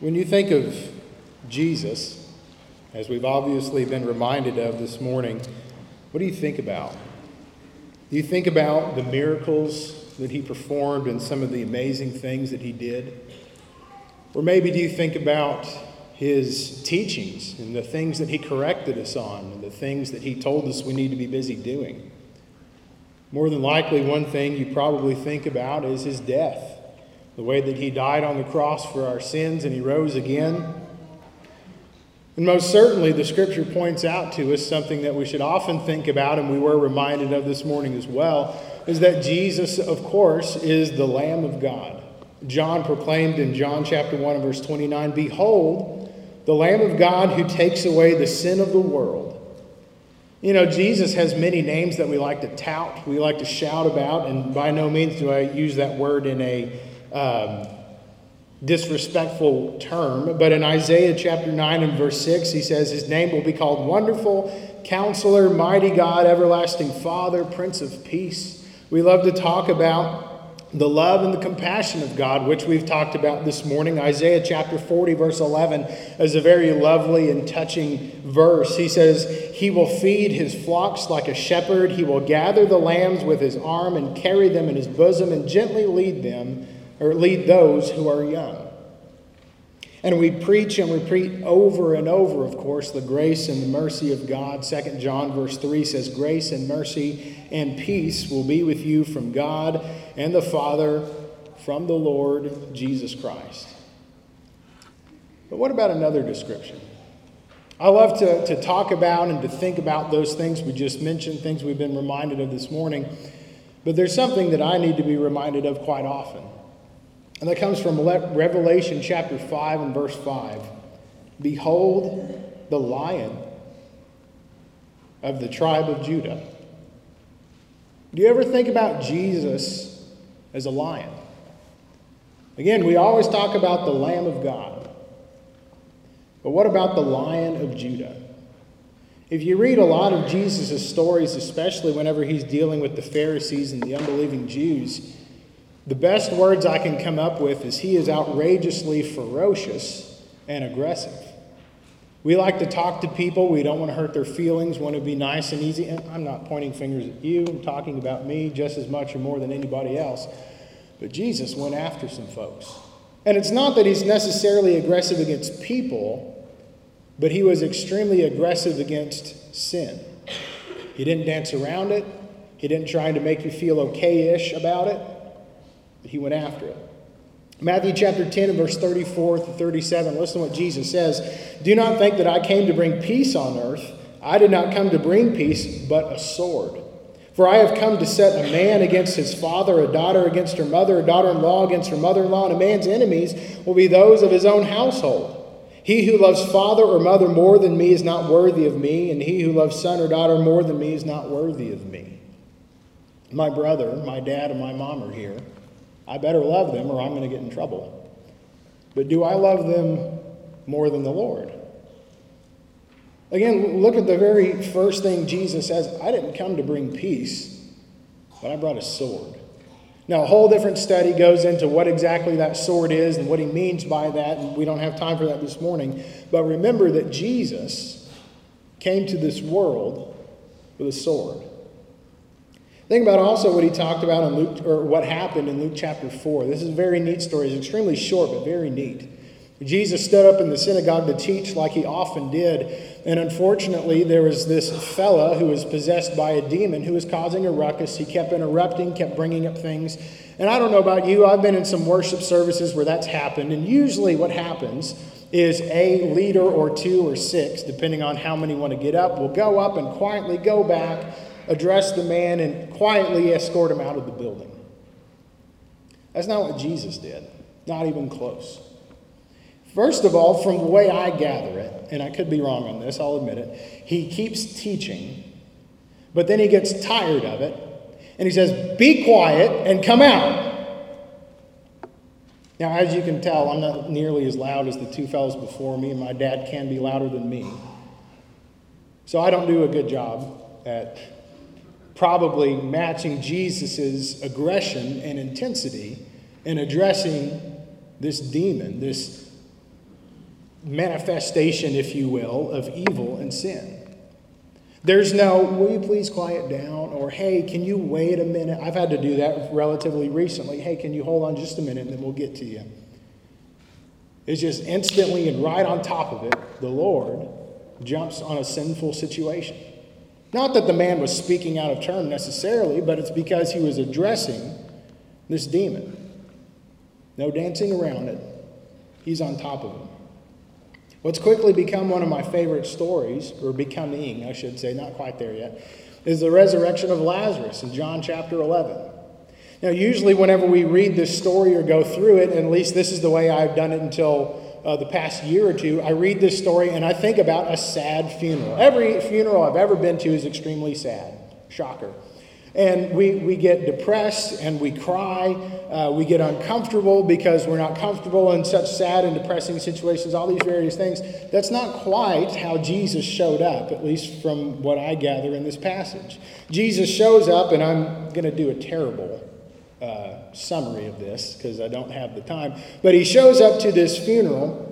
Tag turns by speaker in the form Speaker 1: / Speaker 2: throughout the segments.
Speaker 1: When you think of Jesus, as we've obviously been reminded of this morning, what do you think about? Do you think about the miracles that he performed and some of the amazing things that he did? Or maybe do you think about his teachings and the things that he corrected us on and the things that he told us we need to be busy doing? More than likely, one thing you probably think about is his death the way that he died on the cross for our sins and he rose again. And most certainly, the scripture points out to us something that we should often think about, and we were reminded of this morning as well, is that Jesus, of course, is the Lamb of God. John proclaimed in John chapter 1 and verse 29 Behold, the Lamb of God who takes away the sin of the world. You know, Jesus has many names that we like to tout, we like to shout about, and by no means do I use that word in a um, disrespectful term, but in Isaiah chapter 9 and verse 6, he says, His name will be called Wonderful, Counselor, Mighty God, Everlasting Father, Prince of Peace. We love to talk about the love and the compassion of God, which we've talked about this morning. Isaiah chapter 40, verse 11, is a very lovely and touching verse. He says, He will feed his flocks like a shepherd. He will gather the lambs with his arm and carry them in his bosom and gently lead them or lead those who are young. And we preach and repeat over and over, of course, the grace and the mercy of God. 2 John verse 3 says, Grace and mercy and peace will be with you from God and the Father, from the Lord Jesus Christ. But what about another description? I love to, to talk about and to think about those things we just mentioned, things we've been reminded of this morning. But there's something that I need to be reminded of quite often. And that comes from Revelation chapter 5 and verse 5. Behold the lion of the tribe of Judah. Do you ever think about Jesus as a lion? Again, we always talk about the Lamb of God. But what about the Lion of Judah? If you read a lot of Jesus' stories, especially whenever he's dealing with the Pharisees and the unbelieving Jews, the best words I can come up with is he is outrageously ferocious and aggressive. We like to talk to people. We don't want to hurt their feelings, want to be nice and easy. And I'm not pointing fingers at you. I'm talking about me just as much or more than anybody else. But Jesus went after some folks. And it's not that he's necessarily aggressive against people, but he was extremely aggressive against sin. He didn't dance around it, he didn't try to make you feel okay ish about it he went after it. Matthew chapter 10 and verse 34 to 37, listen to what Jesus says. Do not think that I came to bring peace on earth. I did not come to bring peace, but a sword. For I have come to set a man against his father, a daughter against her mother, a daughter in law against her mother in law, and a man's enemies will be those of his own household. He who loves father or mother more than me is not worthy of me, and he who loves son or daughter more than me is not worthy of me. My brother, my dad, and my mom are here. I better love them or I'm going to get in trouble. But do I love them more than the Lord? Again, look at the very first thing Jesus says I didn't come to bring peace, but I brought a sword. Now, a whole different study goes into what exactly that sword is and what he means by that, and we don't have time for that this morning. But remember that Jesus came to this world with a sword. Think about also what he talked about in Luke, or what happened in Luke chapter 4. This is a very neat story. It's extremely short, but very neat. Jesus stood up in the synagogue to teach like he often did. And unfortunately, there was this fella who was possessed by a demon who was causing a ruckus. He kept interrupting, kept bringing up things. And I don't know about you, I've been in some worship services where that's happened. And usually, what happens is a leader or two or six, depending on how many want to get up, will go up and quietly go back address the man and quietly escort him out of the building. That's not what Jesus did, not even close. First of all, from the way I gather it, and I could be wrong on this, I'll admit it, he keeps teaching, but then he gets tired of it, and he says, Be quiet and come out. Now, as you can tell, I'm not nearly as loud as the two fellows before me, and my dad can be louder than me. So I don't do a good job at probably matching Jesus' aggression and intensity in addressing this demon, this manifestation, if you will, of evil and sin. There's no, will you please quiet down? Or, hey, can you wait a minute? I've had to do that relatively recently. Hey, can you hold on just a minute and then we'll get to you? It's just instantly and right on top of it, the Lord jumps on a sinful situation. Not that the man was speaking out of turn necessarily, but it's because he was addressing this demon. No dancing around it. He's on top of him. What's quickly become one of my favorite stories, or becoming, I should say, not quite there yet, is the resurrection of Lazarus in John chapter 11. Now, usually, whenever we read this story or go through it, at least this is the way I've done it until uh, the past year or two, I read this story and I think about a sad funeral. Every funeral I've ever been to is extremely sad. Shocker. And we, we get depressed and we cry. Uh, we get uncomfortable because we're not comfortable in such sad and depressing situations, all these various things. That's not quite how Jesus showed up, at least from what I gather in this passage. Jesus shows up, and I'm going to do a terrible uh, summary of this because I don't have the time. But he shows up to this funeral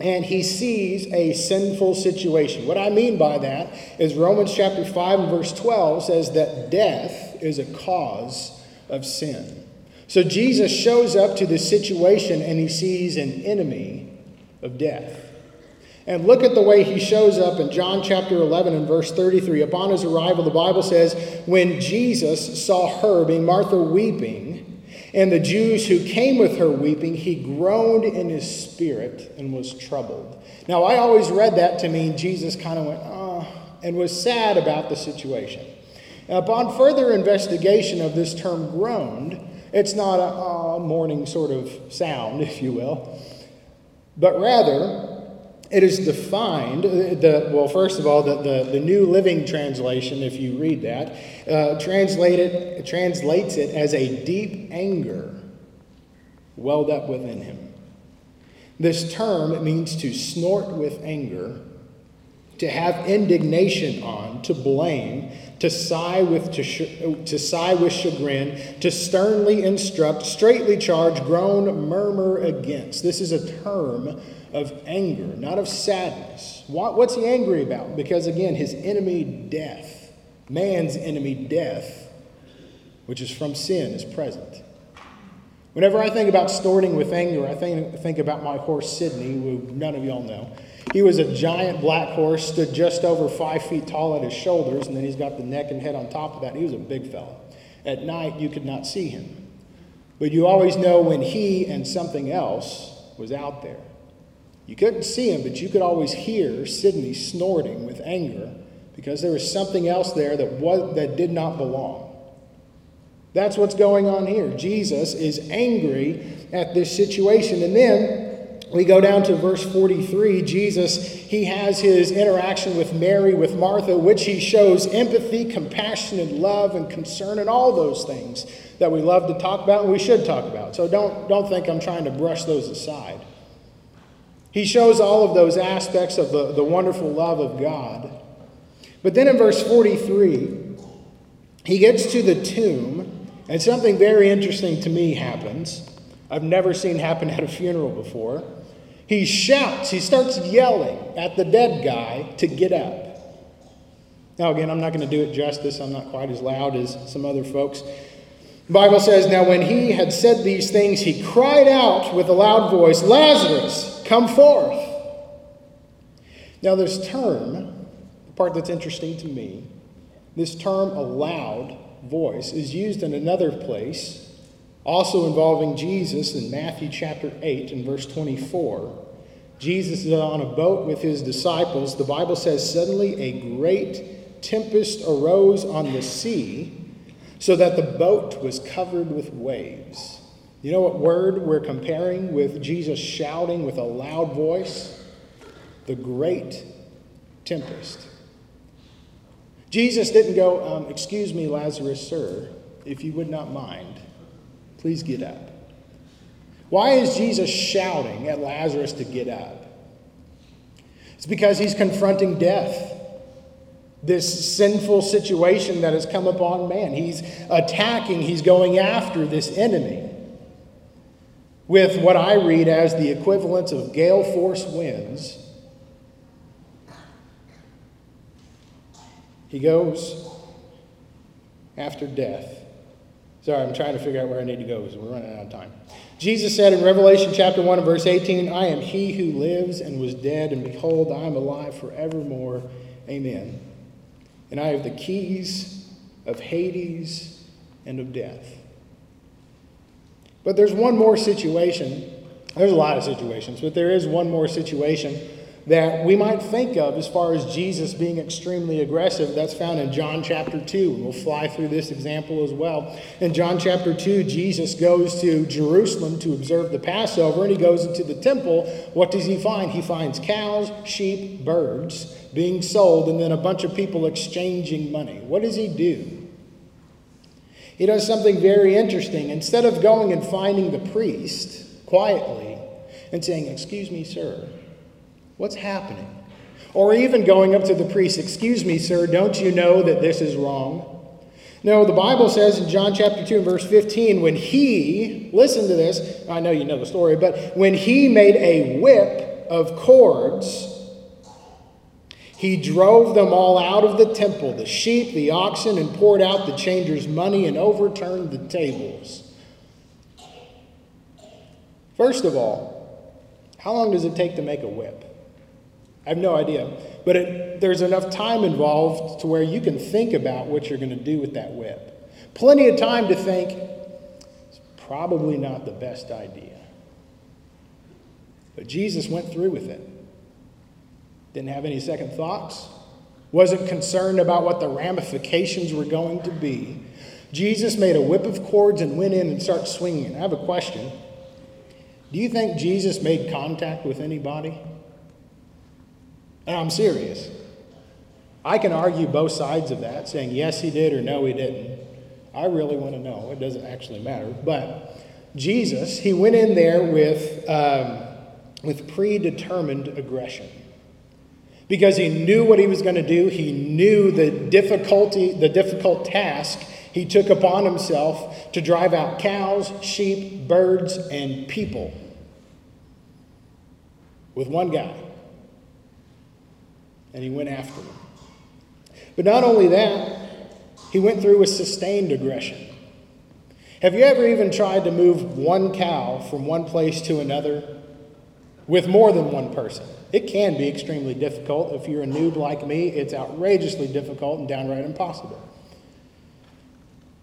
Speaker 1: and he sees a sinful situation. What I mean by that is Romans chapter 5 and verse 12 says that death is a cause of sin. So Jesus shows up to this situation and he sees an enemy of death. And look at the way he shows up in John chapter 11 and verse 33. Upon his arrival, the Bible says, when Jesus saw her, being Martha, weeping, and the Jews who came with her weeping, he groaned in his spirit and was troubled. Now, I always read that to mean Jesus kind of went, oh, and was sad about the situation. Upon further investigation of this term groaned, it's not a oh, mourning sort of sound, if you will, but rather it is defined, the, well, first of all, the, the, the, New Living Translation, if you read that, uh, translate it, translates it as a deep anger welled up within him. This term means to snort with anger, to have indignation on, to blame, to sigh with, to, sh- to sigh with chagrin, to sternly instruct, straightly charge, groan, murmur against. This is a term of anger, not of sadness. What's he angry about? Because again, his enemy, death, man's enemy, death, which is from sin, is present. Whenever I think about snorting with anger, I think, think about my horse Sydney, who none of y'all know. He was a giant black horse, stood just over five feet tall at his shoulders, and then he's got the neck and head on top of that. He was a big fellow. At night, you could not see him. But you always know when he and something else was out there. You couldn't see him, but you could always hear Sydney snorting with anger because there was something else there that, was, that did not belong. That's what's going on here. Jesus is angry at this situation. And then we go down to verse 43. Jesus, he has his interaction with Mary, with Martha, which he shows empathy, compassion, and love and concern and all those things that we love to talk about and we should talk about. So don't, don't think I'm trying to brush those aside. He shows all of those aspects of the, the wonderful love of God. But then in verse 43, he gets to the tomb, and something very interesting to me happens. I've never seen happen at a funeral before. He shouts, he starts yelling at the dead guy to get up. Now, again, I'm not going to do it justice. I'm not quite as loud as some other folks. The Bible says, Now when he had said these things, he cried out with a loud voice, Lazarus, Come forth. Now, this term, the part that's interesting to me, this term, a loud voice, is used in another place, also involving Jesus in Matthew chapter 8 and verse 24. Jesus is on a boat with his disciples. The Bible says, Suddenly a great tempest arose on the sea, so that the boat was covered with waves. You know what word we're comparing with Jesus shouting with a loud voice? The great tempest. Jesus didn't go, um, Excuse me, Lazarus, sir, if you would not mind, please get up. Why is Jesus shouting at Lazarus to get up? It's because he's confronting death, this sinful situation that has come upon man. He's attacking, he's going after this enemy. With what I read as the equivalent of gale force winds. He goes after death. Sorry, I'm trying to figure out where I need to go because we're running out of time. Jesus said in Revelation chapter 1 and verse 18, I am he who lives and was dead, and behold, I am alive forevermore. Amen. And I have the keys of Hades and of death. But there's one more situation. There's a lot of situations, but there is one more situation that we might think of as far as Jesus being extremely aggressive. That's found in John chapter 2. We'll fly through this example as well. In John chapter 2, Jesus goes to Jerusalem to observe the Passover, and he goes into the temple. What does he find? He finds cows, sheep, birds being sold, and then a bunch of people exchanging money. What does he do? He does something very interesting. Instead of going and finding the priest quietly and saying, Excuse me, sir, what's happening? Or even going up to the priest, Excuse me, sir, don't you know that this is wrong? No, the Bible says in John chapter 2 and verse 15, when he, listen to this, I know you know the story, but when he made a whip of cords, he drove them all out of the temple, the sheep, the oxen, and poured out the changers' money and overturned the tables. First of all, how long does it take to make a whip? I have no idea. But it, there's enough time involved to where you can think about what you're going to do with that whip. Plenty of time to think, it's probably not the best idea. But Jesus went through with it. Didn't have any second thoughts. Wasn't concerned about what the ramifications were going to be. Jesus made a whip of cords and went in and started swinging. I have a question. Do you think Jesus made contact with anybody? And I'm serious. I can argue both sides of that, saying yes, he did or no, he didn't. I really want to know. It doesn't actually matter. But Jesus, he went in there with, um, with predetermined aggression because he knew what he was going to do. He knew the difficulty, the difficult task he took upon himself to drive out cows, sheep, birds, and people with one guy. And he went after them. But not only that, he went through with sustained aggression. Have you ever even tried to move one cow from one place to another with more than one person? It can be extremely difficult. If you're a noob like me, it's outrageously difficult and downright impossible.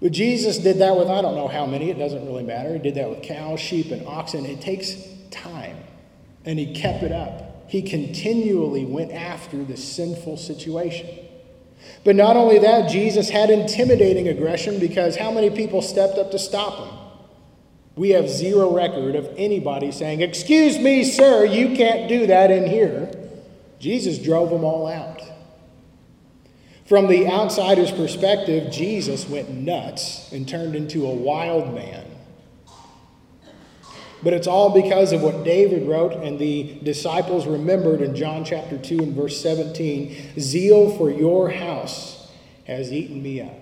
Speaker 1: But Jesus did that with I don't know how many, it doesn't really matter. He did that with cows, sheep, and oxen. It takes time. And he kept it up. He continually went after this sinful situation. But not only that, Jesus had intimidating aggression because how many people stepped up to stop him? We have zero record of anybody saying, Excuse me, sir, you can't do that in here. Jesus drove them all out. From the outsider's perspective, Jesus went nuts and turned into a wild man. But it's all because of what David wrote and the disciples remembered in John chapter 2 and verse 17 Zeal for your house has eaten me up.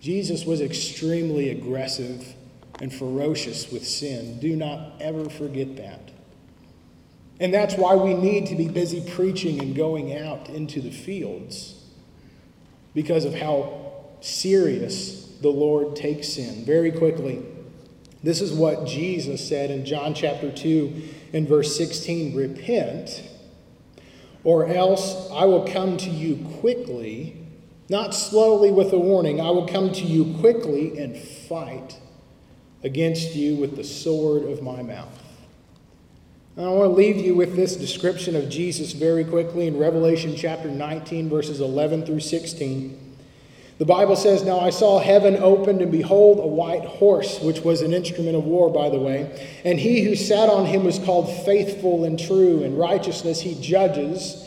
Speaker 1: Jesus was extremely aggressive and ferocious with sin. Do not ever forget that. And that's why we need to be busy preaching and going out into the fields because of how serious the Lord takes sin. Very quickly, this is what Jesus said in John chapter 2 and verse 16 Repent, or else I will come to you quickly not slowly with a warning. I will come to you quickly and fight against you with the sword of my mouth. And I want to leave you with this description of Jesus very quickly in Revelation chapter 19, verses 11 through 16. The Bible says, Now I saw heaven opened, and behold, a white horse, which was an instrument of war, by the way. And he who sat on him was called faithful and true. In righteousness he judges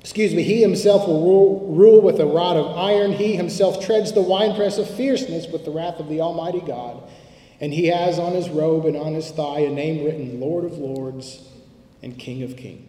Speaker 1: excuse me, he himself will rule, rule with a rod of iron. He himself treads the winepress of fierceness with the wrath of the Almighty God. And he has on his robe and on his thigh a name written Lord of Lords and King of Kings.